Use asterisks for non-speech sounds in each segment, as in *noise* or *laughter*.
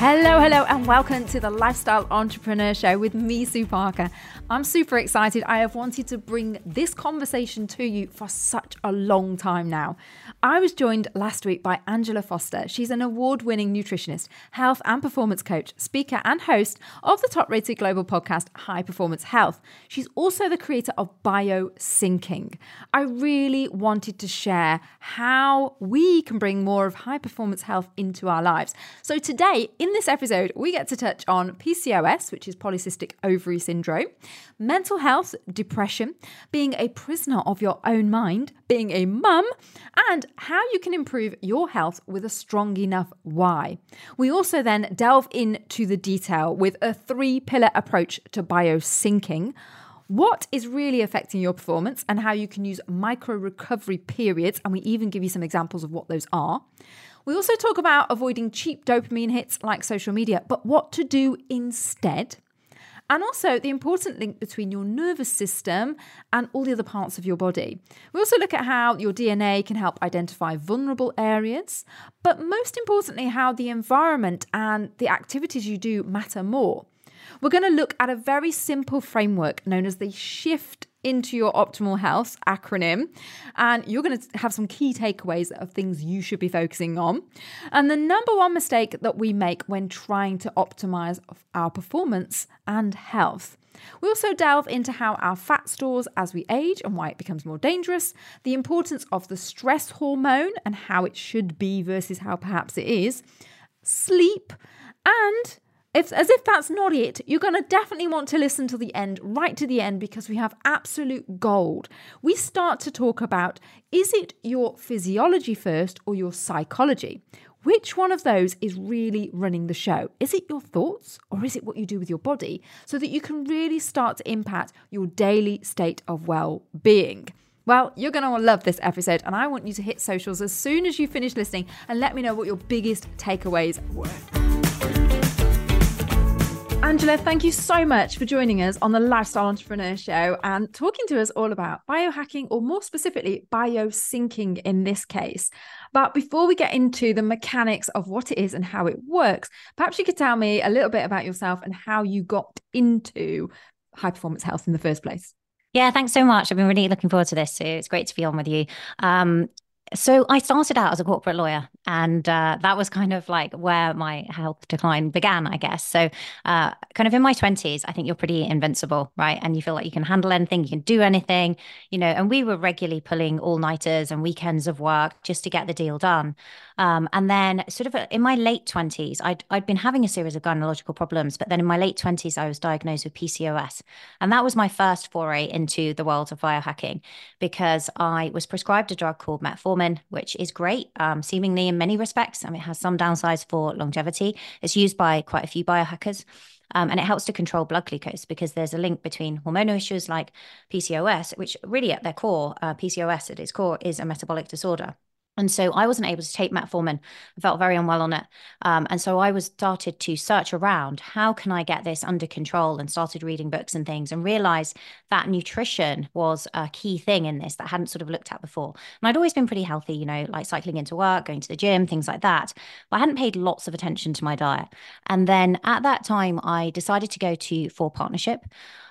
Hello, hello, and welcome to the Lifestyle Entrepreneur Show with me, Sue Parker. I'm super excited. I have wanted to bring this conversation to you for such a long time now. I was joined last week by Angela Foster. She's an award winning nutritionist, health and performance coach, speaker, and host of the top rated global podcast, High Performance Health. She's also the creator of BioSyncing. I really wanted to share how we can bring more of high performance health into our lives. So today, in this episode, we get to touch on PCOS, which is polycystic ovary syndrome, mental health, depression, being a prisoner of your own mind, being a mum, and how you can improve your health with a strong enough why. We also then delve into the detail with a three pillar approach to biosyncing what is really affecting your performance and how you can use micro recovery periods. And we even give you some examples of what those are. We also talk about avoiding cheap dopamine hits like social media, but what to do instead. And also the important link between your nervous system and all the other parts of your body. We also look at how your DNA can help identify vulnerable areas, but most importantly, how the environment and the activities you do matter more. We're going to look at a very simple framework known as the Shift into Your Optimal Health acronym. And you're going to have some key takeaways of things you should be focusing on. And the number one mistake that we make when trying to optimize our performance and health. We also delve into how our fat stores as we age and why it becomes more dangerous, the importance of the stress hormone and how it should be versus how perhaps it is, sleep, and as if that's not it, you're going to definitely want to listen to the end, right to the end, because we have absolute gold. We start to talk about is it your physiology first or your psychology? Which one of those is really running the show? Is it your thoughts or is it what you do with your body so that you can really start to impact your daily state of well being? Well, you're going to love this episode, and I want you to hit socials as soon as you finish listening and let me know what your biggest takeaways were. Angela, thank you so much for joining us on the Lifestyle Entrepreneur Show and talking to us all about biohacking, or more specifically, biosyncing in this case. But before we get into the mechanics of what it is and how it works, perhaps you could tell me a little bit about yourself and how you got into high performance health in the first place. Yeah, thanks so much. I've been really looking forward to this. So it's great to be on with you. Um, so I started out as a corporate lawyer, and uh, that was kind of like where my health decline began, I guess. So, uh, kind of in my twenties, I think you're pretty invincible, right? And you feel like you can handle anything, you can do anything, you know. And we were regularly pulling all nighters and weekends of work just to get the deal done. Um, and then, sort of uh, in my late twenties, I'd I'd been having a series of gynecological problems, but then in my late twenties, I was diagnosed with PCOS, and that was my first foray into the world of biohacking because I was prescribed a drug called metformin metformin, which is great, um, seemingly in many respects. I mean, it has some downsides for longevity. It's used by quite a few biohackers. Um, and it helps to control blood glucose because there's a link between hormonal issues like PCOS, which really at their core, uh, PCOS at its core is a metabolic disorder. And so I wasn't able to take metformin. I felt very unwell on it. Um, and so I was started to search around how can I get this under control and started reading books and things and realized that nutrition was a key thing in this that I hadn't sort of looked at before. And I'd always been pretty healthy, you know, like cycling into work, going to the gym, things like that. But I hadn't paid lots of attention to my diet. And then at that time, I decided to go to For Partnership.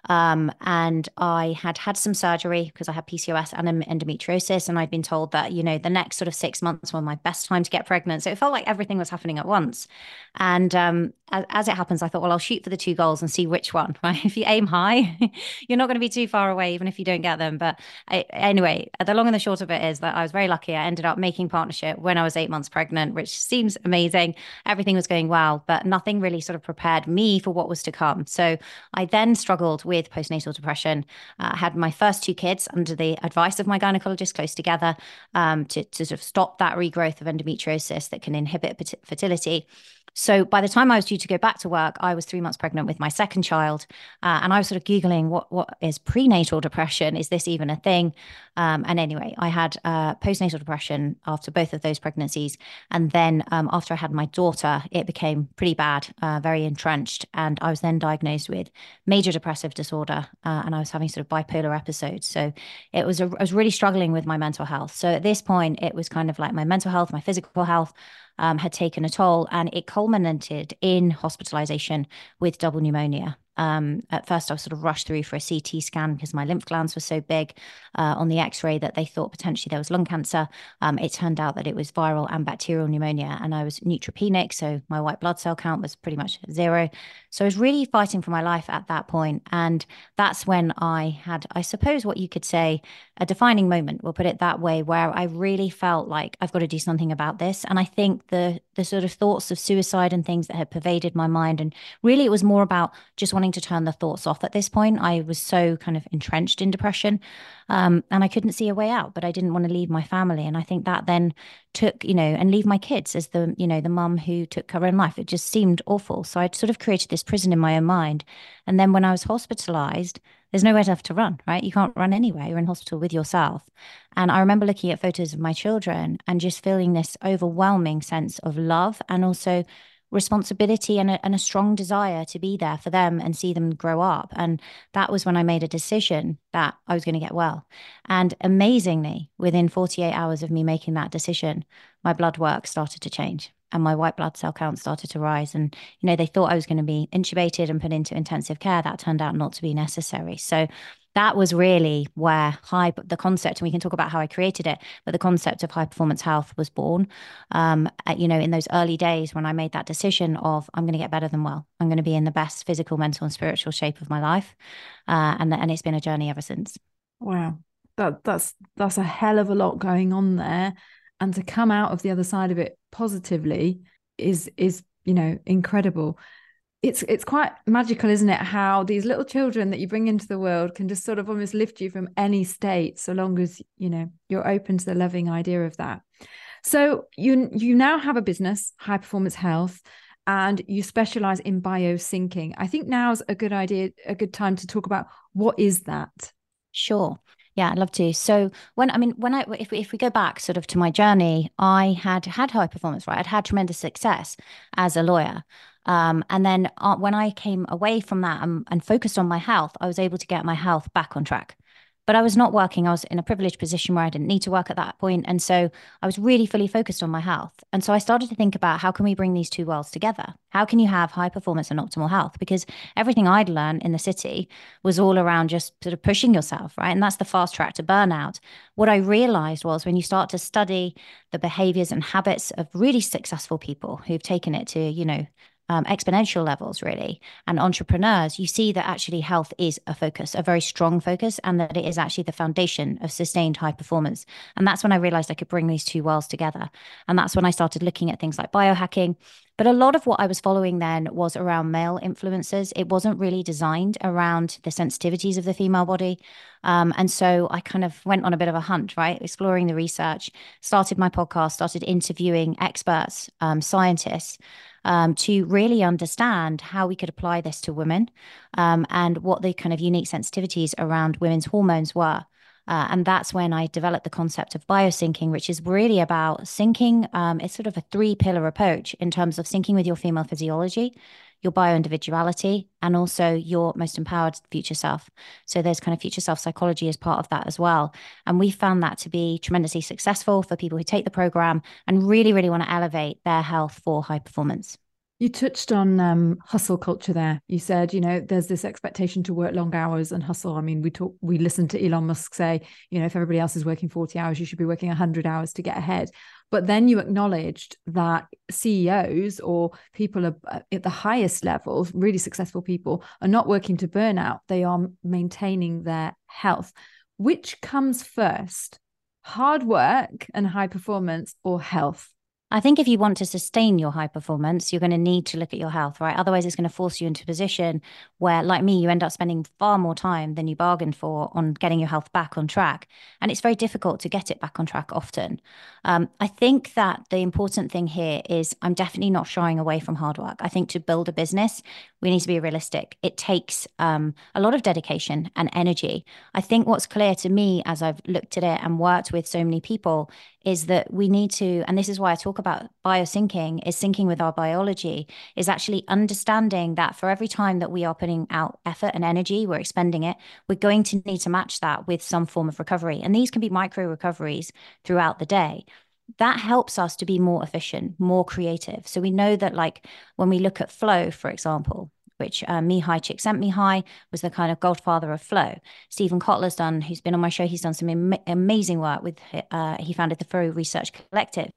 Um, and I had had some surgery because I had PCOS and endometriosis. And I'd been told that, you know, the next sort of six months were my best time to get pregnant. So it felt like everything was happening at once. And um, as, as, it happens, I thought, well, I'll shoot for the two goals and see which one, *laughs* right? If you aim high, *laughs* you're not going to be too far away, even if you don't get them. But I, anyway, the long and the short of it is that I was very lucky. I ended up making partnership when I was eight months pregnant, which seems amazing. Everything was going well, but nothing really sort of prepared me for what was to come. So I then struggled with postnatal depression. Uh, had my first two kids under the advice of my gynecologist close together um, to, to sort of stop that regrowth of endometriosis that can inhibit fertility. So by the time I was due to go back to work, I was three months pregnant with my second child, uh, and I was sort of googling what what is prenatal depression? Is this even a thing? Um, and anyway, I had uh, postnatal depression after both of those pregnancies, and then um, after I had my daughter, it became pretty bad, uh, very entrenched, and I was then diagnosed with major depressive disorder, uh, and I was having sort of bipolar episodes. So it was a, I was really struggling with my mental health. So at this point, it was kind of like my mental health, my physical health um, had taken a toll, and it culminated in hospitalization with double pneumonia. Um, at first, I was sort of rushed through for a CT scan because my lymph glands were so big uh, on the x ray that they thought potentially there was lung cancer. Um, it turned out that it was viral and bacterial pneumonia, and I was neutropenic. So my white blood cell count was pretty much zero. So I was really fighting for my life at that point. And that's when I had, I suppose, what you could say, a defining moment, we'll put it that way, where I really felt like I've got to do something about this. And I think the the sort of thoughts of suicide and things that had pervaded my mind, and really it was more about just wanting to turn the thoughts off at this point. I was so kind of entrenched in depression. Um, and I couldn't see a way out, but I didn't want to leave my family. And I think that then took, you know, and leave my kids as the, you know, the mum who took her own life. It just seemed awful. So I'd sort of created this prison in my own mind. And then when I was hospitalized, there's nowhere left to run, right? You can't run anywhere. You're in hospital with yourself. And I remember looking at photos of my children and just feeling this overwhelming sense of love and also responsibility and a, and a strong desire to be there for them and see them grow up. And that was when I made a decision that I was going to get well. And amazingly, within 48 hours of me making that decision, my blood work started to change and my white blood cell count started to rise. And, you know, they thought I was going to be intubated and put into intensive care. That turned out not to be necessary. So that was really where high the concept and we can talk about how i created it but the concept of high performance health was born um, at, you know in those early days when i made that decision of i'm going to get better than well. I'm going to be in the best physical mental and spiritual shape of my life uh, and and it's been a journey ever since. Wow. That that's that's a hell of a lot going on there. And to come out of the other side of it positively is is you know incredible it's it's quite magical isn't it how these little children that you bring into the world can just sort of almost lift you from any state so long as you know you're open to the loving idea of that so you you now have a business high performance health and you specialize in biosyncing i think now's a good idea a good time to talk about what is that sure yeah, I'd love to. So when I mean when I if if we go back sort of to my journey, I had had high performance, right? I'd had tremendous success as a lawyer. Um, and then uh, when I came away from that and, and focused on my health, I was able to get my health back on track. But I was not working. I was in a privileged position where I didn't need to work at that point. And so I was really fully focused on my health. And so I started to think about how can we bring these two worlds together? How can you have high performance and optimal health? Because everything I'd learned in the city was all around just sort of pushing yourself, right? And that's the fast track to burnout. What I realized was when you start to study the behaviors and habits of really successful people who've taken it to, you know, um, exponential levels, really, and entrepreneurs, you see that actually health is a focus, a very strong focus, and that it is actually the foundation of sustained high performance. And that's when I realized I could bring these two worlds together. And that's when I started looking at things like biohacking. But a lot of what I was following then was around male influences. It wasn't really designed around the sensitivities of the female body. Um, and so I kind of went on a bit of a hunt, right? Exploring the research, started my podcast, started interviewing experts, um, scientists um, to really understand how we could apply this to women um, and what the kind of unique sensitivities around women's hormones were. Uh, and that's when I developed the concept of biosyncing, which is really about syncing. Um, it's sort of a three pillar approach in terms of syncing with your female physiology, your bio individuality, and also your most empowered future self. So there's kind of future self psychology as part of that as well. And we found that to be tremendously successful for people who take the program and really, really want to elevate their health for high performance. You touched on um, hustle culture there. You said, you know, there's this expectation to work long hours and hustle. I mean, we talk, we listen to Elon Musk say, you know, if everybody else is working 40 hours, you should be working 100 hours to get ahead. But then you acknowledged that CEOs or people uh, at the highest levels, really successful people, are not working to burnout. They are maintaining their health. Which comes first, hard work and high performance or health? I think if you want to sustain your high performance, you're going to need to look at your health, right? Otherwise, it's going to force you into a position where, like me, you end up spending far more time than you bargained for on getting your health back on track. And it's very difficult to get it back on track often. Um, I think that the important thing here is I'm definitely not shying away from hard work. I think to build a business, we need to be realistic. It takes um, a lot of dedication and energy. I think what's clear to me as I've looked at it and worked with so many people is that we need to, and this is why I talk about biosyncing, is syncing with our biology, is actually understanding that for every time that we are putting out effort and energy, we're expending it, we're going to need to match that with some form of recovery. And these can be micro recoveries throughout the day. That helps us to be more efficient, more creative. So we know that, like, when we look at flow, for example, which uh, Mihaly Csikszentmihalyi was the kind of godfather of flow. Steven Kotler's done, who's been on my show, he's done some Im- amazing work with, uh, he founded the Flow Research Collective.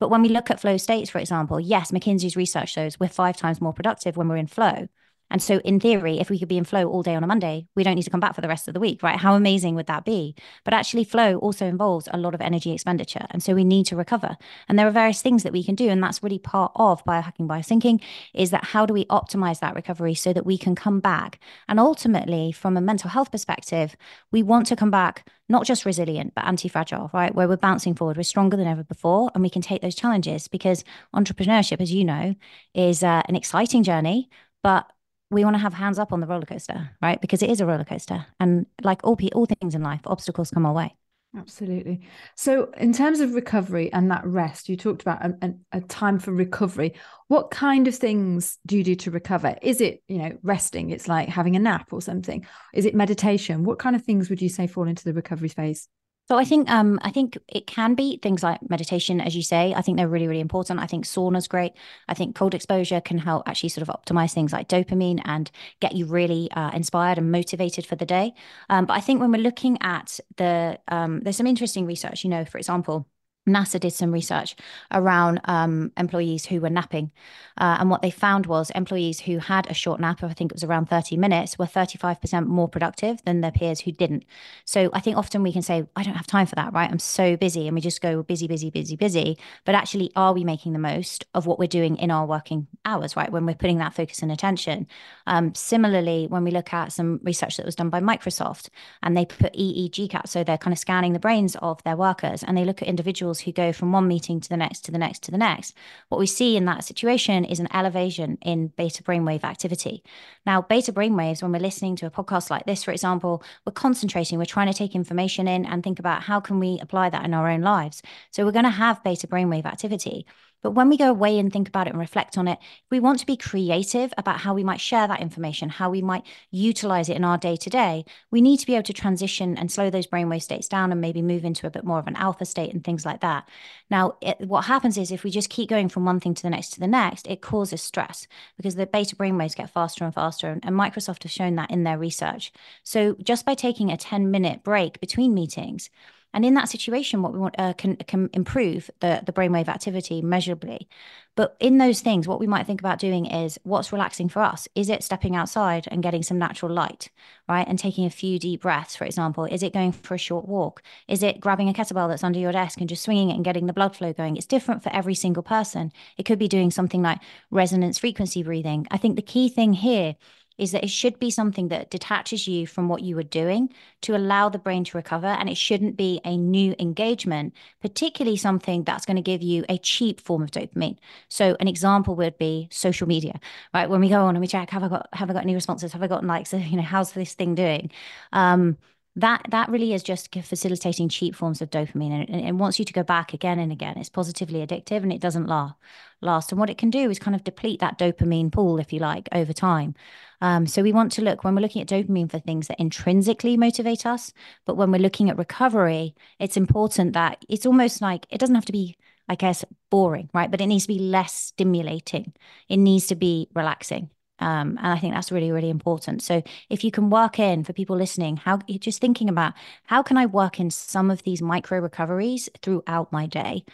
But when we look at flow states, for example, yes, McKinsey's research shows we're five times more productive when we're in flow. And so, in theory, if we could be in flow all day on a Monday, we don't need to come back for the rest of the week, right? How amazing would that be? But actually, flow also involves a lot of energy expenditure. And so, we need to recover. And there are various things that we can do. And that's really part of biohacking, biosyncing is that how do we optimize that recovery so that we can come back? And ultimately, from a mental health perspective, we want to come back not just resilient, but anti fragile, right? Where we're bouncing forward, we're stronger than ever before, and we can take those challenges because entrepreneurship, as you know, is uh, an exciting journey, but we want to have hands up on the roller coaster, right? Because it is a roller coaster, and like all all things in life, obstacles come our way. Absolutely. So, in terms of recovery and that rest, you talked about a, a, a, time for recovery. What kind of things do you do to recover? Is it, you know, resting? It's like having a nap or something. Is it meditation? What kind of things would you say fall into the recovery phase? So I think um, I think it can be things like meditation, as you say. I think they're really really important. I think sauna's great. I think cold exposure can help actually sort of optimize things like dopamine and get you really uh, inspired and motivated for the day. Um, but I think when we're looking at the um, there's some interesting research. You know, for example NASA did some research around um, employees who were napping. Uh, and what they found was employees who had a short nap, I think it was around 30 minutes, were 35% more productive than their peers who didn't. So I think often we can say, I don't have time for that, right? I'm so busy. And we just go busy, busy, busy, busy. But actually, are we making the most of what we're doing in our working hours, right? When we're putting that focus and attention. Um, similarly, when we look at some research that was done by Microsoft and they put EEG caps, so they're kind of scanning the brains of their workers and they look at individuals who go from one meeting to the next to the next to the next. What we see in that situation is an elevation in beta brainwave activity. Now, beta brainwaves, when we're listening to a podcast like this, for example, we're concentrating, we're trying to take information in and think about how can we apply that in our own lives. So we're going to have beta brainwave activity. But when we go away and think about it and reflect on it, we want to be creative about how we might share that information, how we might utilize it in our day to day. We need to be able to transition and slow those brainwave states down and maybe move into a bit more of an alpha state and things like that. Now, it, what happens is if we just keep going from one thing to the next to the next, it causes stress because the beta brainwaves get faster and faster. And, and Microsoft has shown that in their research. So just by taking a 10 minute break between meetings, and in that situation, what we want uh, can can improve the the brainwave activity measurably. But in those things, what we might think about doing is what's relaxing for us. Is it stepping outside and getting some natural light, right, and taking a few deep breaths, for example? Is it going for a short walk? Is it grabbing a kettlebell that's under your desk and just swinging it and getting the blood flow going? It's different for every single person. It could be doing something like resonance frequency breathing. I think the key thing here is that it should be something that detaches you from what you were doing to allow the brain to recover. And it shouldn't be a new engagement, particularly something that's going to give you a cheap form of dopamine. So an example would be social media, right? When we go on and we check, have I got have I got any responses? Have I gotten likes? *laughs* You know, how's this thing doing? Um, that that really is just facilitating cheap forms of dopamine and, and, wants you to go back again and again. It's positively addictive and it doesn't last last. And what it can do is kind of deplete that dopamine pool if you like over time. Um, so we want to look when we're looking at dopamine for things that intrinsically motivate us but when we're looking at recovery it's important that it's almost like it doesn't have to be i guess boring right? But it needs to be less stimulating. It needs to be relaxing um, and I think that's really, really important. So if you can work in for people listening, how just thinking about how can I work in some of these micro recoveries throughout my day?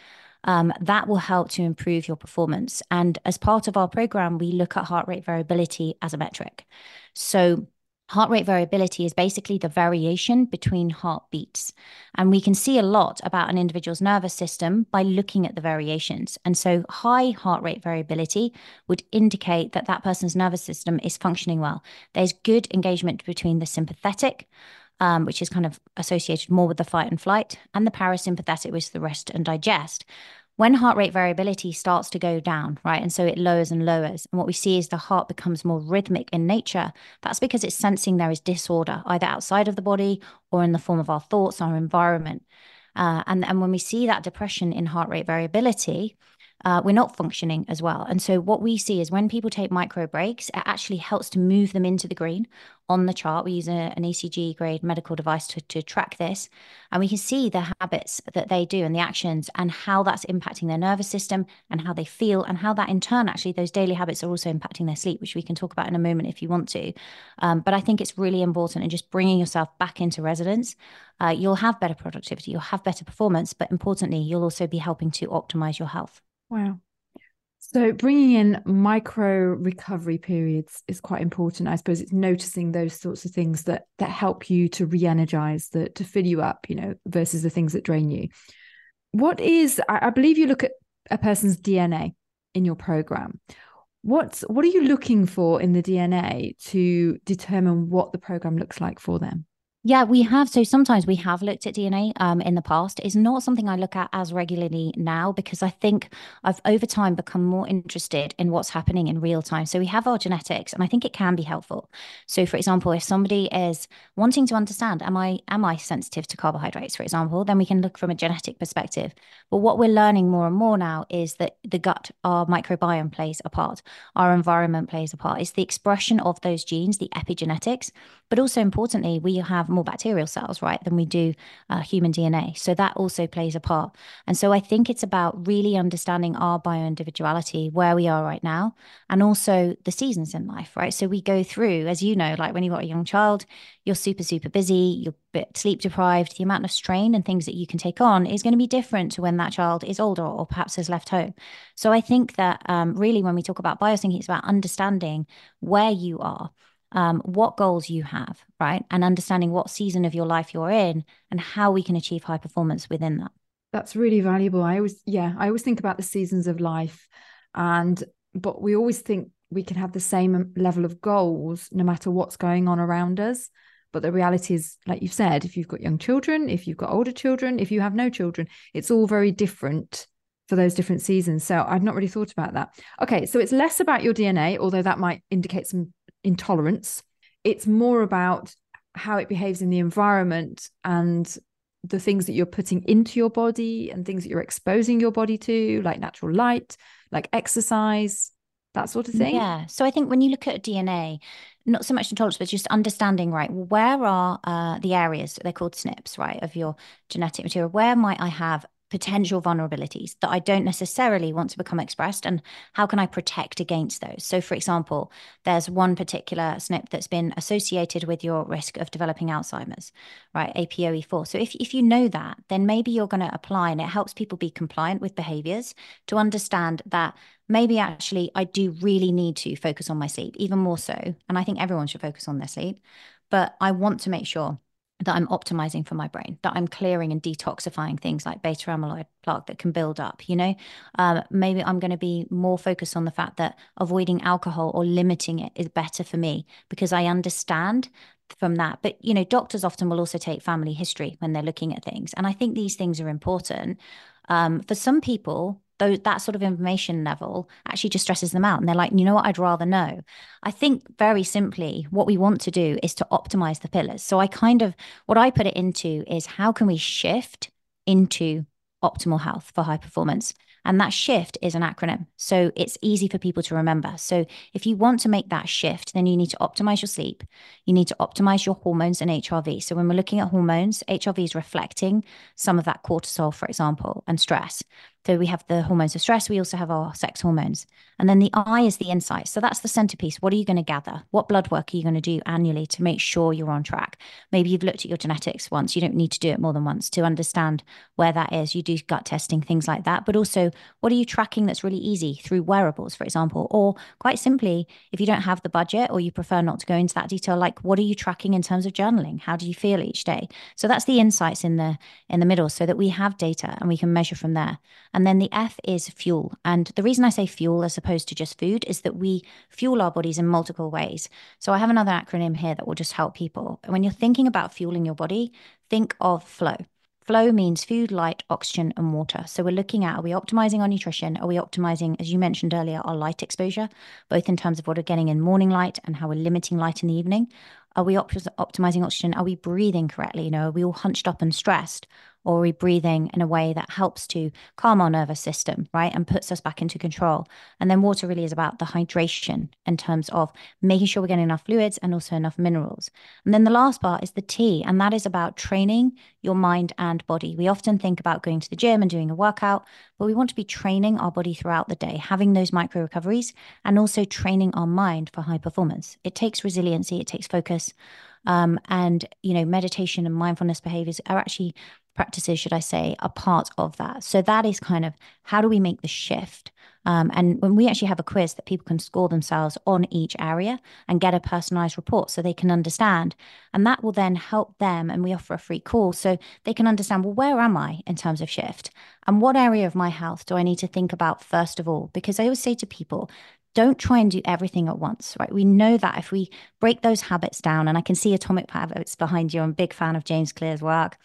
Um, that will help to improve your performance. And as part of our program, we look at heart rate variability as a metric. So Heart rate variability is basically the variation between heartbeats. And we can see a lot about an individual's nervous system by looking at the variations. And so, high heart rate variability would indicate that that person's nervous system is functioning well. There's good engagement between the sympathetic, um, which is kind of associated more with the fight and flight, and the parasympathetic, which is the rest and digest when heart rate variability starts to go down, right? And so it lowers and lowers. And what we see is the heart becomes more rhythmic in nature. That's because it's sensing there is disorder, either outside of the body or in the form of our thoughts, our environment. Uh, and, and when we see that depression in heart rate variability, uh, we're not functioning as well. And so what we see is when people take micro breaks, it actually helps to move them into the green on the chart. We use a, an ECG grade medical device to, to track this, and we can see the habits that they do and the actions and how that's impacting their nervous system and how they feel and how that in turn actually those daily habits are also impacting their sleep, which we can talk about in a moment if you want to. Um, but I think it's really important in just bringing yourself back into resonance. Uh, you'll have better productivity, you'll have better performance, but importantly, you'll also be helping to optimize your health. Wow. So bringing in micro recovery periods is quite important. I suppose it's noticing those sorts of things that that help you to re-energize, that to fill you up, you know, versus the things that drain you. What is I, I believe you look at a person's DNA in your program. What's what are you looking for in the DNA to determine what the program looks like for them? Yeah, we have. So sometimes we have looked at DNA um, in the past. It's not something I look at as regularly now because I think I've over time become more interested in what's happening in real time. So we have our genetics, and I think it can be helpful. So, for example, if somebody is wanting to understand, am I am I sensitive to carbohydrates, for example, then we can look from a genetic perspective. But what we're learning more and more now is that the gut, our microbiome plays a part, our environment plays a part. It's the expression of those genes, the epigenetics, but also importantly, we have more bacterial cells, right, than we do uh, human DNA. So that also plays a part. And so I think it's about really understanding our bioindividuality, where we are right now, and also the seasons in life, right? So we go through, as you know, like when you've got a young child, you're super, super busy, you're bit sleep deprived, the amount of strain and things that you can take on is going to be different to when that child is older or perhaps has left home. So I think that um, really when we talk about biosync, it's about understanding where you are um, what goals you have, right? And understanding what season of your life you're in and how we can achieve high performance within that. That's really valuable. I always, yeah, I always think about the seasons of life. And, but we always think we can have the same level of goals no matter what's going on around us. But the reality is, like you've said, if you've got young children, if you've got older children, if you have no children, it's all very different for those different seasons. So I've not really thought about that. Okay, so it's less about your DNA, although that might indicate some intolerance. It's more about how it behaves in the environment and the things that you're putting into your body and things that you're exposing your body to, like natural light, like exercise, that sort of thing. Yeah. So I think when you look at DNA, not so much intolerance, but just understanding, right, where are uh, the areas, they're called SNPs, right, of your genetic material? Where might I have potential vulnerabilities that I don't necessarily want to become expressed and how can I protect against those? So for example, there's one particular SNP that's been associated with your risk of developing Alzheimer's, right? APOE4. So if, if you know that, then maybe you're going to apply and it helps people be compliant with behaviors to understand that maybe actually I do really need to focus on my sleep, even more so. And I think everyone should focus on their sleep, but I want to make sure that I'm optimizing for my brain, that I'm clearing and detoxifying things like beta amyloid plaque that can build up. You know, um, maybe I'm going to be more focused on the fact that avoiding alcohol or limiting it is better for me because I understand from that. But, you know, doctors often will also take family history when they're looking at things. And I think these things are important. Um, for some people, those, that sort of information level actually just stresses them out. And they're like, you know what, I'd rather know. I think very simply, what we want to do is to optimize the pillars. So I kind of, what I put it into is how can we shift into optimal health for high performance? And that shift is an acronym. So it's easy for people to remember. So if you want to make that shift, then you need to optimize your sleep. You need to optimize your hormones and HRV. So when we're looking at hormones, HRV is reflecting some of that cortisol, for example, and stress. So we have the hormones of stress. We also have our sex hormones. And then the I is the insight. So that's the centerpiece. What are you going to gather? What blood work are you going to do annually to make sure you're on track? Maybe you've looked at your genetics once. You don't need to do it more than once to understand where that is. You do gut testing, things like that. But also, what are you tracking that's really easy through wearables, for example? Or quite simply, if you don't have the budget or you prefer not to go into that detail, like what are you tracking in terms of journaling? How do you feel each day? So that's the insights in the in the middle so that we have data and we can measure from there. And then the F is fuel. And the reason I say fuel as opposed to just food is that we fuel our bodies in multiple ways. So I have another acronym here that will just help people. When you're thinking about fueling your body, think of flow. Flow means food, light, oxygen, and water. So we're looking at are we optimizing our nutrition? Are we optimizing, as you mentioned earlier, our light exposure, both in terms of what we're getting in morning light and how we're limiting light in the evening? Are we op- optimizing oxygen? Are we breathing correctly? You know, are we all hunched up and stressed? Or are we breathing in a way that helps to calm our nervous system, right? And puts us back into control. And then water really is about the hydration in terms of making sure we're getting enough fluids and also enough minerals. And then the last part is the T, and that is about training your mind and body. We often think about going to the gym and doing a workout, but we want to be training our body throughout the day, having those micro recoveries, and also training our mind for high performance. It takes resiliency, it takes focus. Um, and you know meditation and mindfulness behaviors are actually practices, should I say, are part of that. So that is kind of how do we make the shift? Um, and when we actually have a quiz that people can score themselves on each area and get a personalized report so they can understand. And that will then help them. And we offer a free call so they can understand well, where am I in terms of shift? And what area of my health do I need to think about first of all? Because I always say to people, don't try and do everything at once, right? We know that if we break those habits down, and I can see Atomic Habits behind you, I'm a big fan of James Clear's work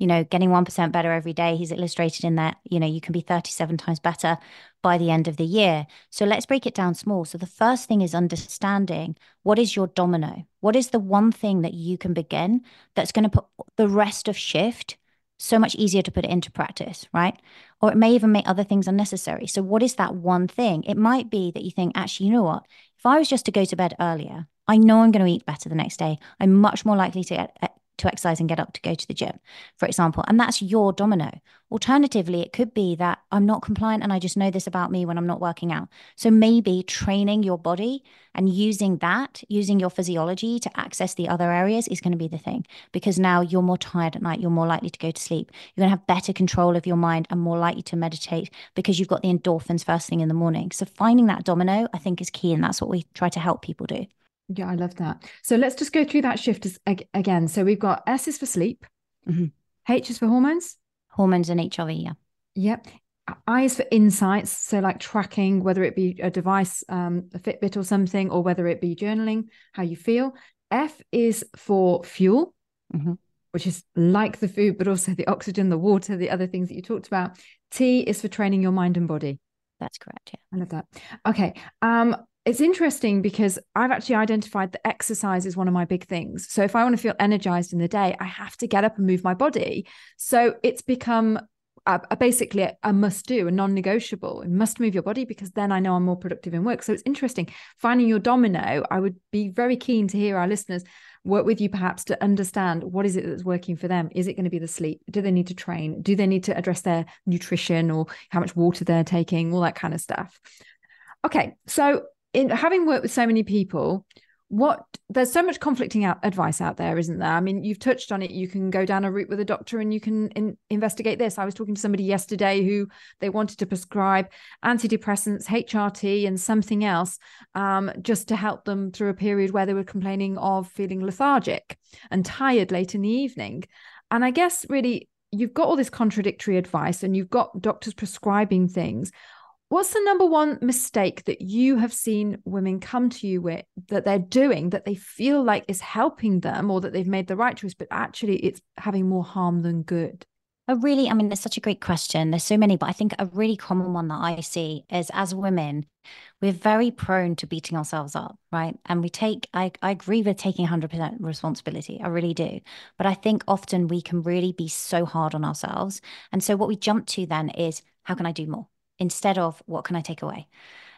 you know, getting 1% better every day. He's illustrated in that, you know, you can be 37 times better by the end of the year. So let's break it down small. So the first thing is understanding what is your domino? What is the one thing that you can begin that's going to put the rest of shift so much easier to put it into practice, right? Or it may even make other things unnecessary. So, what is that one thing? It might be that you think, actually, you know what? If I was just to go to bed earlier, I know I'm going to eat better the next day. I'm much more likely to get to exercise and get up to go to the gym, for example. And that's your domino. Alternatively, it could be that I'm not compliant and I just know this about me when I'm not working out. So maybe training your body and using that, using your physiology to access the other areas is going to be the thing because now you're more tired at night. You're more likely to go to sleep. You're going to have better control of your mind and more likely to meditate because you've got the endorphins first thing in the morning. So finding that domino, I think, is key. And that's what we try to help people do. Yeah, I love that. So let's just go through that shift as, again. So we've got S is for sleep, mm-hmm. H is for hormones, hormones and HRV. Yeah. Yep. I is for insights. So like tracking, whether it be a device, um, a Fitbit or something, or whether it be journaling, how you feel. F is for fuel, mm-hmm. which is like the food, but also the oxygen, the water, the other things that you talked about. T is for training your mind and body. That's correct. Yeah. I love that. Okay. Um, it's interesting because I've actually identified that exercise is one of my big things. So if I want to feel energized in the day, I have to get up and move my body. So it's become a, a basically a, a must do, a non negotiable. You must move your body because then I know I'm more productive in work. So it's interesting finding your domino. I would be very keen to hear our listeners work with you perhaps to understand what is it that's working for them is it going to be the sleep do they need to train do they need to address their nutrition or how much water they're taking all that kind of stuff okay so in having worked with so many people what there's so much conflicting out, advice out there isn't there? I mean you've touched on it. You can go down a route with a doctor and you can in, investigate this. I was talking to somebody yesterday who they wanted to prescribe antidepressants hrt and something else um, just to help them through a period where they were complaining of feeling lethargic and tired late in the evening. And i guess really you've got all this contradictory advice and you've got doctors prescribing things What's the number one mistake that you have seen women come to you with that they're doing that they feel like is helping them or that they've made the right choice, but actually it's having more harm than good? A really, I mean, it's such a great question. There's so many, but I think a really common one that I see is as women, we're very prone to beating ourselves up, right? And we take, I, I agree with taking 100% responsibility. I really do. But I think often we can really be so hard on ourselves. And so what we jump to then is, how can I do more? Instead of what can I take away?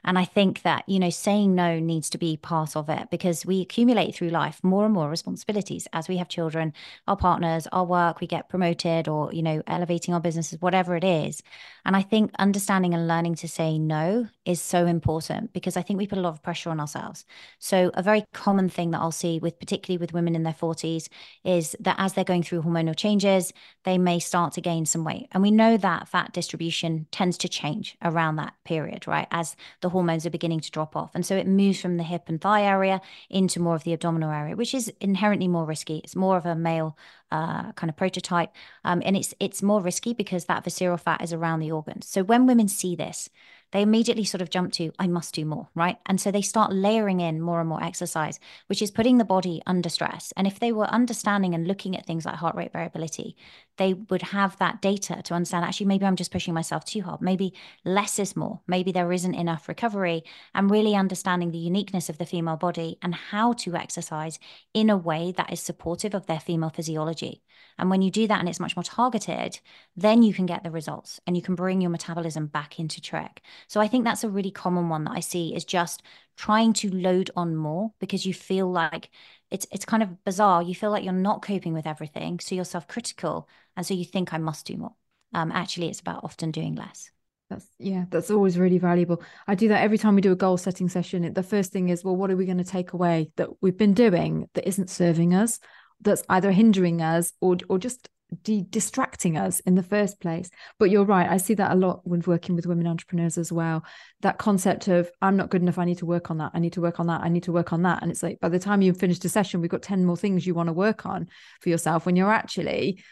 And I think that, you know, saying no needs to be part of it because we accumulate through life more and more responsibilities as we have children, our partners, our work, we get promoted or, you know, elevating our businesses, whatever it is. And I think understanding and learning to say no is so important because I think we put a lot of pressure on ourselves. So, a very common thing that I'll see with particularly with women in their 40s is that as they're going through hormonal changes, they may start to gain some weight. And we know that fat distribution tends to change around that period, right? As the hormones are beginning to drop off. And so it moves from the hip and thigh area into more of the abdominal area, which is inherently more risky. It's more of a male uh, kind of prototype. Um, and it's it's more risky because that visceral fat is around the organs. So when women see this, they immediately sort of jump to, I must do more, right? And so they start layering in more and more exercise, which is putting the body under stress. And if they were understanding and looking at things like heart rate variability, they would have that data to understand actually, maybe I'm just pushing myself too hard. Maybe less is more. Maybe there isn't enough recovery. And really understanding the uniqueness of the female body and how to exercise in a way that is supportive of their female physiology. And when you do that and it's much more targeted, then you can get the results and you can bring your metabolism back into track. So I think that's a really common one that I see is just trying to load on more because you feel like it's it's kind of bizarre. You feel like you're not coping with everything, so you're self-critical, and so you think I must do more. Um, actually, it's about often doing less. That's yeah, that's always really valuable. I do that every time we do a goal setting session. The first thing is, well, what are we going to take away that we've been doing that isn't serving us, that's either hindering us or or just de- distracting us in the first place. But you're right. I see that a lot when working with women entrepreneurs as well. That concept of I'm not good enough. I need to work on that. I need to work on that. I need to work on that. And it's like by the time you've finished a session, we've got 10 more things you want to work on for yourself when you're actually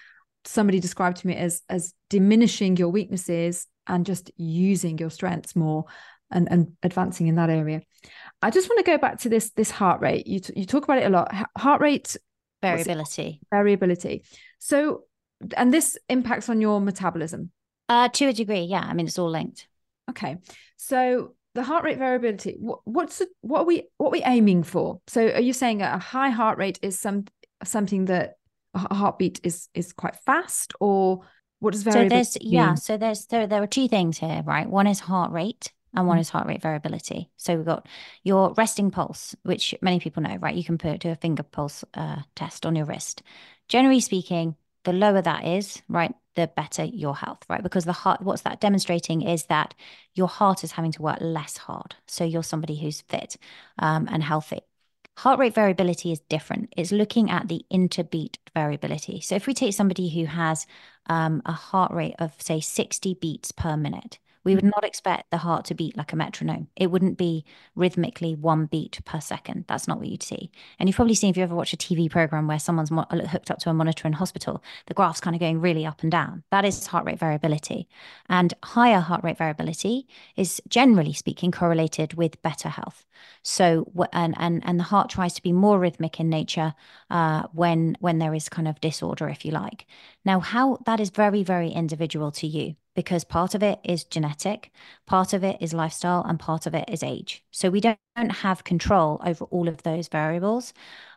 somebody described to me as as diminishing your weaknesses and just using your strengths more and, and advancing in that area. I just want to go back to this this heart rate. You t- you talk about it a lot. Heart rate variability. Variability. So and this impacts on your metabolism uh to a degree yeah i mean it's all linked okay so the heart rate variability what, what's the, what are we what are we aiming for so are you saying a high heart rate is some something that heartbeat is is quite fast or what does variability so there's mean? yeah so there's there, there are two things here right one is heart rate and one mm-hmm. is heart rate variability. So we've got your resting pulse, which many people know, right? You can put do a finger pulse uh, test on your wrist. Generally speaking, the lower that is, right, the better your health, right? Because the heart, what's that demonstrating is that your heart is having to work less hard. So you're somebody who's fit um, and healthy. Heart rate variability is different. It's looking at the interbeat variability. So if we take somebody who has um, a heart rate of, say, 60 beats per minute, we would not expect the heart to beat like a metronome. It wouldn't be rhythmically one beat per second. That's not what you'd see. And you've probably seen if you ever watch a TV program where someone's mo- hooked up to a monitor in hospital, the graph's kind of going really up and down. That is heart rate variability. And higher heart rate variability is generally speaking correlated with better health. So and and and the heart tries to be more rhythmic in nature uh, when when there is kind of disorder, if you like. Now, how that is very very individual to you because part of it is genetic, part of it is lifestyle, and part of it is age. So we don't have control over all of those variables.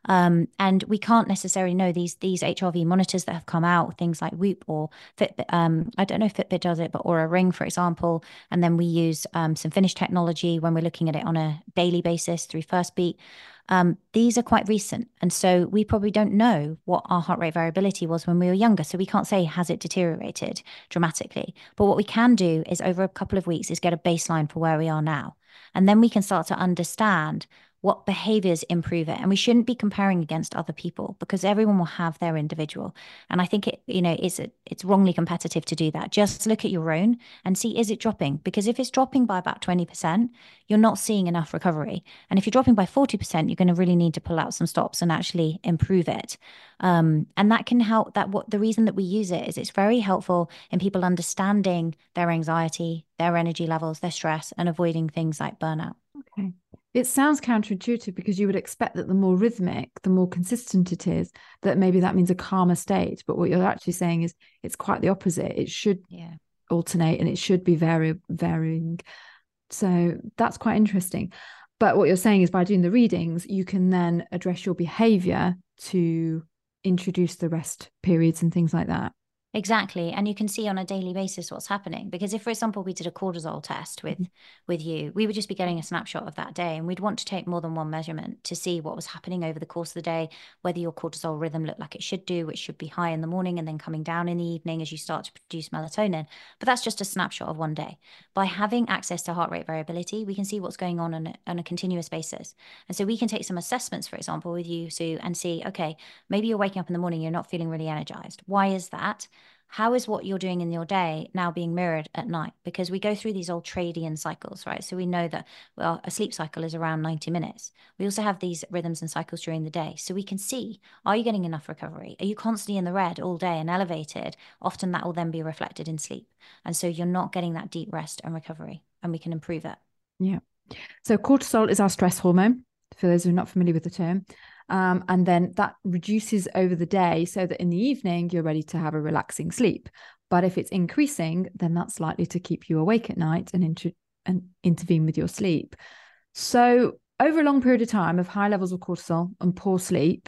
Um, and we can't necessarily know these these HRV monitors that have come out, things like Whoop or Fitbit. Um, I don't know if Fitbit does it, but Oura Ring, for example. And then we use um, some Finnish technology when we're looking at it on a daily basis through Firstbeat. Um, these are quite recent. And so we probably don't know what our heart rate variability was when we were younger. So we can't say, has it deteriorated dramatically? But what we can do is over a couple of weeks is get a baseline for where we are now. And then we can start to understand what behaviors improve it. And we shouldn't be comparing against other people because everyone will have their individual. And i think it you know it's it's wrongly competitive to do that. Just look at your own and see is it dropping? Because if it's dropping by about 20% you're not seeing enough recovery. And if you're dropping by 40% you're going to really need to pull out some stops and actually improve it. Um, and that can help that what the reason that we use it is it's very helpful in people understanding their anxiety their energy levels their stress and avoiding things like burnout. Okay it sounds counterintuitive because you would expect that the more rhythmic, the more consistent it is, that maybe that means a calmer state. But what you're actually saying is it's quite the opposite. It should yeah. alternate and it should be vary- varying. So that's quite interesting. But what you're saying is by doing the readings, you can then address your behavior to introduce the rest periods and things like that. Exactly. And you can see on a daily basis what's happening. Because if, for example, we did a cortisol test with mm-hmm. with you, we would just be getting a snapshot of that day. And we'd want to take more than one measurement to see what was happening over the course of the day, whether your cortisol rhythm looked like it should do, which should be high in the morning and then coming down in the evening as you start to produce melatonin. But that's just a snapshot of one day. By having access to heart rate variability, we can see what's going on on a, on a continuous basis. And so we can take some assessments, for example, with you, Sue, and see, okay, maybe you're waking up in the morning, you're not feeling really energized. Why is that? How is what you're doing in your day now being mirrored at night? Because we go through these ultradian cycles, right? So we know that well, a sleep cycle is around 90 minutes. We also have these rhythms and cycles during the day. So we can see, are you getting enough recovery? Are you constantly in the red all day and elevated? Often that will then be reflected in sleep. And so you're not getting that deep rest and recovery. and we can improve it. Yeah. So cortisol is our stress hormone, for those who are not familiar with the term. Um, and then that reduces over the day so that in the evening you're ready to have a relaxing sleep. But if it's increasing, then that's likely to keep you awake at night and, inter- and intervene with your sleep. So, over a long period of time of high levels of cortisol and poor sleep,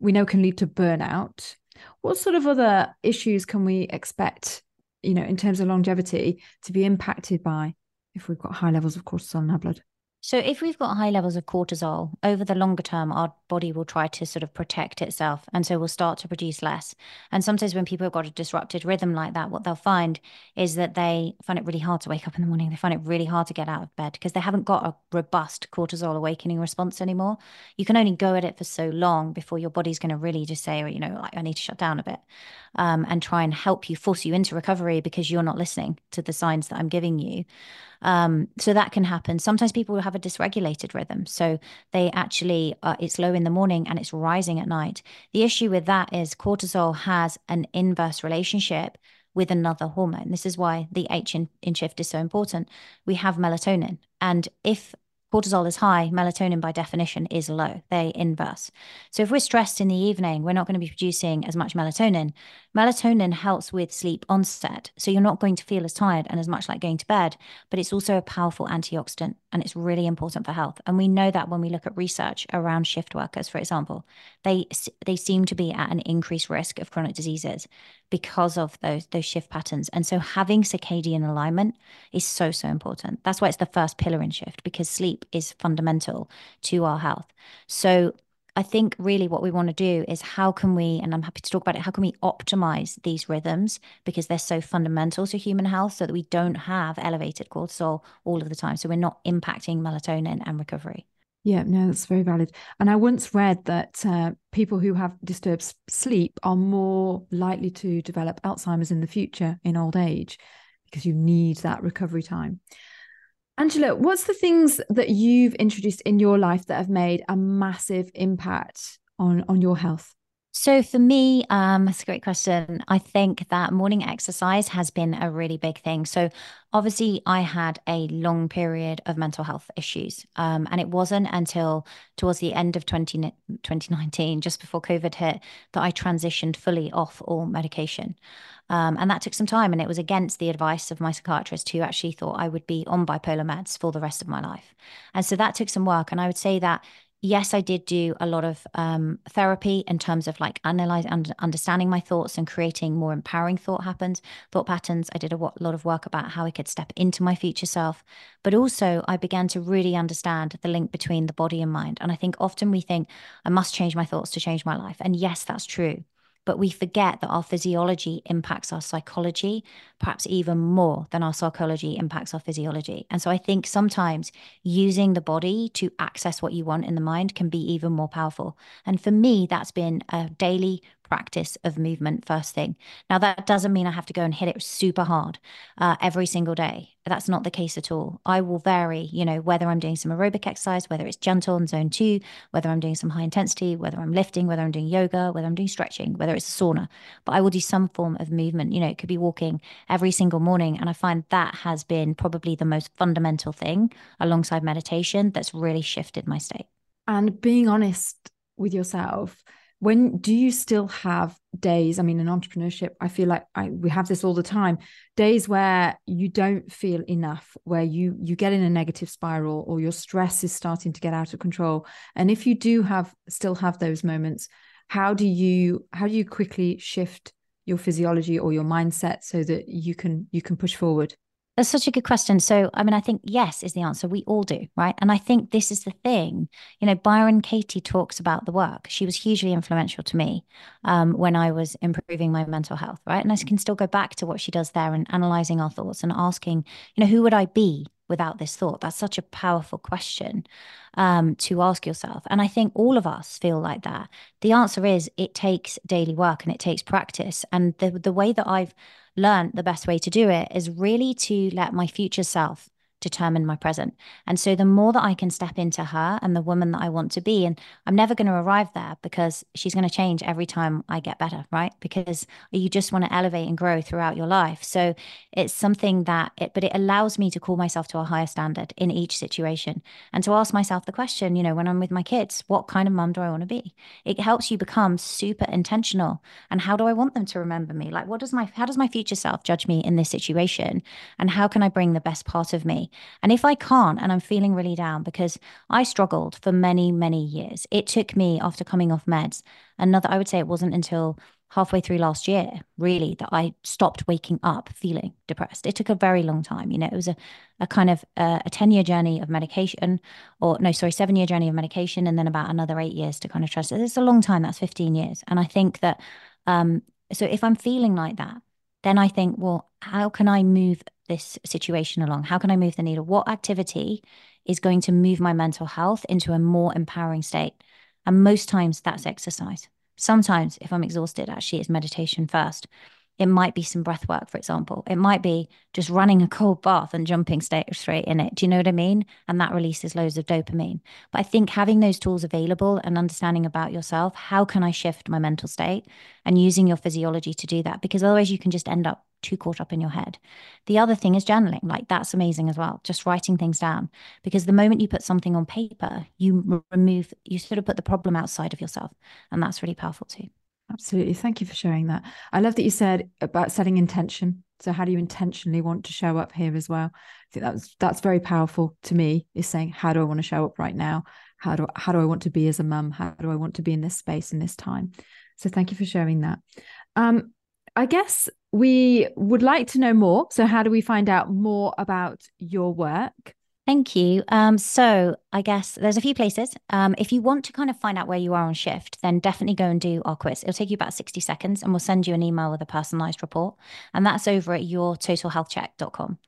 we know can lead to burnout. What sort of other issues can we expect, you know, in terms of longevity to be impacted by if we've got high levels of cortisol in our blood? So, if we've got high levels of cortisol over the longer term, our body will try to sort of protect itself. And so we'll start to produce less. And sometimes when people have got a disrupted rhythm like that, what they'll find is that they find it really hard to wake up in the morning. They find it really hard to get out of bed because they haven't got a robust cortisol awakening response anymore. You can only go at it for so long before your body's going to really just say, you know, like, I need to shut down a bit um, and try and help you, force you into recovery because you're not listening to the signs that I'm giving you. Um, so that can happen. Sometimes people will have a dysregulated rhythm. So they actually, uh, it's low in the morning and it's rising at night. The issue with that is cortisol has an inverse relationship with another hormone. This is why the H in, in shift is so important. We have melatonin. And if cortisol is high, melatonin by definition is low. They inverse. So if we're stressed in the evening, we're not going to be producing as much melatonin. Melatonin helps with sleep onset. So you're not going to feel as tired and as much like going to bed, but it's also a powerful antioxidant and it's really important for health. And we know that when we look at research around shift workers, for example, they they seem to be at an increased risk of chronic diseases because of those those shift patterns. And so having circadian alignment is so so important. That's why it's the first pillar in shift because sleep is fundamental to our health. So I think really what we want to do is how can we, and I'm happy to talk about it, how can we optimize these rhythms because they're so fundamental to human health so that we don't have elevated cortisol all of the time. So we're not impacting melatonin and recovery. Yeah, no, that's very valid. And I once read that uh, people who have disturbed sleep are more likely to develop Alzheimer's in the future in old age because you need that recovery time. Angela, what's the things that you've introduced in your life that have made a massive impact on on your health? So for me, um, that's a great question. I think that morning exercise has been a really big thing. So obviously, I had a long period of mental health issues, um, and it wasn't until towards the end of 20, 2019, just before COVID hit, that I transitioned fully off all medication. Um, and that took some time, and it was against the advice of my psychiatrist, who actually thought I would be on bipolar meds for the rest of my life. And so that took some work. And I would say that yes, I did do a lot of um, therapy in terms of like analyzing, and understanding my thoughts and creating more empowering thought happens, thought patterns. I did a lot of work about how I could step into my future self, but also I began to really understand the link between the body and mind. And I think often we think I must change my thoughts to change my life, and yes, that's true. But we forget that our physiology impacts our psychology, perhaps even more than our psychology impacts our physiology. And so I think sometimes using the body to access what you want in the mind can be even more powerful. And for me, that's been a daily practice of movement first thing. Now, that doesn't mean I have to go and hit it super hard uh, every single day. That's not the case at all. I will vary, you know, whether I'm doing some aerobic exercise, whether it's gentle in zone two, whether I'm doing some high intensity, whether I'm lifting, whether I'm doing yoga, whether I'm doing stretching, whether it's a sauna, but I will do some form of movement. You know, it could be walking every single morning. And I find that has been probably the most fundamental thing alongside meditation that's really shifted my state. And being honest with yourself, when do you still have days i mean in entrepreneurship i feel like I, we have this all the time days where you don't feel enough where you you get in a negative spiral or your stress is starting to get out of control. And if you do have still have those moments how do you how do you quickly shift your physiology or your mindset so that you can you can push forward that's such a good question. So, I mean, I think yes is the answer. We all do, right? And I think this is the thing. You know, Byron Katie talks about the work. She was hugely influential to me um, when I was improving my mental health, right? And I can still go back to what she does there and analyzing our thoughts and asking, you know, who would I be without this thought? That's such a powerful question um, to ask yourself. And I think all of us feel like that. The answer is it takes daily work and it takes practice. And the the way that I've learned the best way to do it is really to let my future self determine my present. And so the more that I can step into her and the woman that I want to be, and I'm never going to arrive there because she's going to change every time I get better, right? Because you just want to elevate and grow throughout your life. So it's something that it, but it allows me to call myself to a higher standard in each situation and to ask myself the question, you know, when I'm with my kids, what kind of mum do I want to be? It helps you become super intentional. And how do I want them to remember me? Like, what does my, how does my future self judge me in this situation? And how can I bring the best part of me? And if I can't, and I'm feeling really down because I struggled for many, many years, it took me after coming off meds, another, I would say it wasn't until halfway through last year, really, that I stopped waking up feeling depressed. It took a very long time. You know, it was a, a kind of uh, a 10 year journey of medication, or no, sorry, seven year journey of medication, and then about another eight years to kind of trust it. It's a long time. That's 15 years. And I think that, um, so if I'm feeling like that, then I think, well, how can I move this situation along? How can I move the needle? What activity is going to move my mental health into a more empowering state? And most times that's exercise. Sometimes, if I'm exhausted, actually, it's meditation first. It might be some breath work, for example. It might be just running a cold bath and jumping straight in it. Do you know what I mean? And that releases loads of dopamine. But I think having those tools available and understanding about yourself, how can I shift my mental state and using your physiology to do that? Because otherwise, you can just end up too caught up in your head. The other thing is journaling. Like that's amazing as well. Just writing things down. Because the moment you put something on paper, you remove, you sort of put the problem outside of yourself. And that's really powerful too. Absolutely. Thank you for sharing that. I love that you said about setting intention. So how do you intentionally want to show up here as well? I think that's that's very powerful to me, is saying, how do I want to show up right now? How do how do I want to be as a mum? How do I want to be in this space in this time? So thank you for sharing that. Um, I guess we would like to know more. So, how do we find out more about your work? Thank you. Um, so I guess there's a few places. Um, if you want to kind of find out where you are on shift, then definitely go and do our quiz. It'll take you about 60 seconds and we'll send you an email with a personalized report. And that's over at yourtotalhealthcheck.com.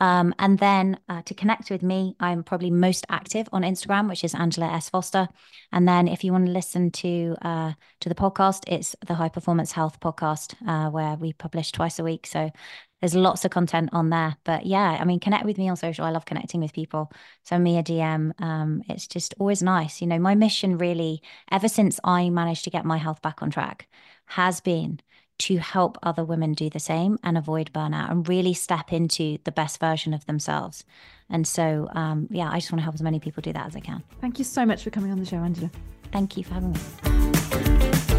Um, and then uh, to connect with me, I'm probably most active on Instagram, which is Angela S. Foster. And then if you want to listen to uh, to the podcast, it's the High Performance Health podcast, uh, where we publish twice a week. So there's lots of content on there. But yeah, I mean, connect with me on social. I love connecting with people. Send me a DM. Um, it's just always nice. You know, my mission really, ever since I managed to get my health back on track, has been to help other women do the same and avoid burnout and really step into the best version of themselves. And so, um, yeah, I just want to help as many people do that as I can. Thank you so much for coming on the show, Angela. Thank you for having me.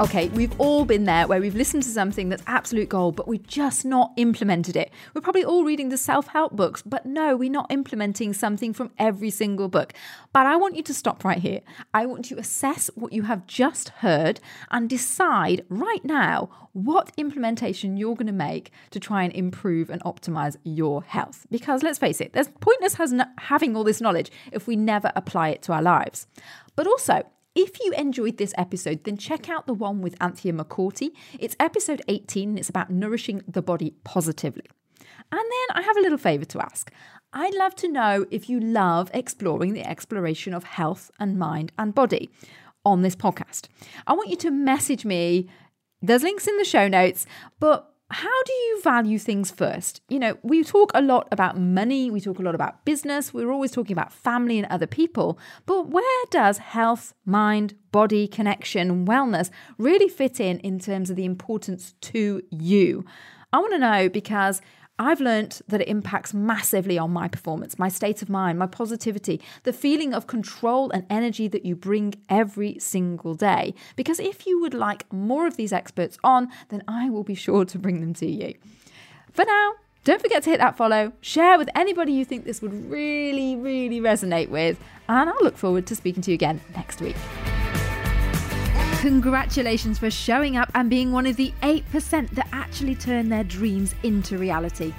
Okay, we've all been there where we've listened to something that's absolute gold, but we've just not implemented it. We're probably all reading the self help books, but no, we're not implementing something from every single book. But I want you to stop right here. I want you to assess what you have just heard and decide right now what implementation you're going to make to try and improve and optimize your health. Because let's face it, there's pointless having all this knowledge if we never apply it to our lives. But also, if you enjoyed this episode, then check out the one with Anthea McCourty. It's episode 18 and it's about nourishing the body positively. And then I have a little favour to ask. I'd love to know if you love exploring the exploration of health and mind and body on this podcast. I want you to message me. There's links in the show notes, but how do you value things first? You know, we talk a lot about money, we talk a lot about business, we're always talking about family and other people, but where does health, mind, body, connection, wellness really fit in in terms of the importance to you? I want to know because I've learned that it impacts massively on my performance, my state of mind, my positivity, the feeling of control and energy that you bring every single day. Because if you would like more of these experts on, then I will be sure to bring them to you. For now, don't forget to hit that follow, share with anybody you think this would really, really resonate with, and I'll look forward to speaking to you again next week. Congratulations for showing up and being one of the 8% that actually turn their dreams into reality.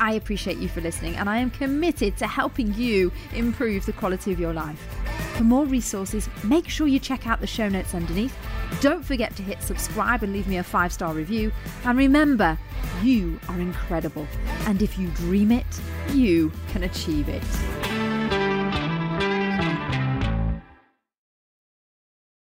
I appreciate you for listening, and I am committed to helping you improve the quality of your life. For more resources, make sure you check out the show notes underneath. Don't forget to hit subscribe and leave me a five star review. And remember, you are incredible. And if you dream it, you can achieve it.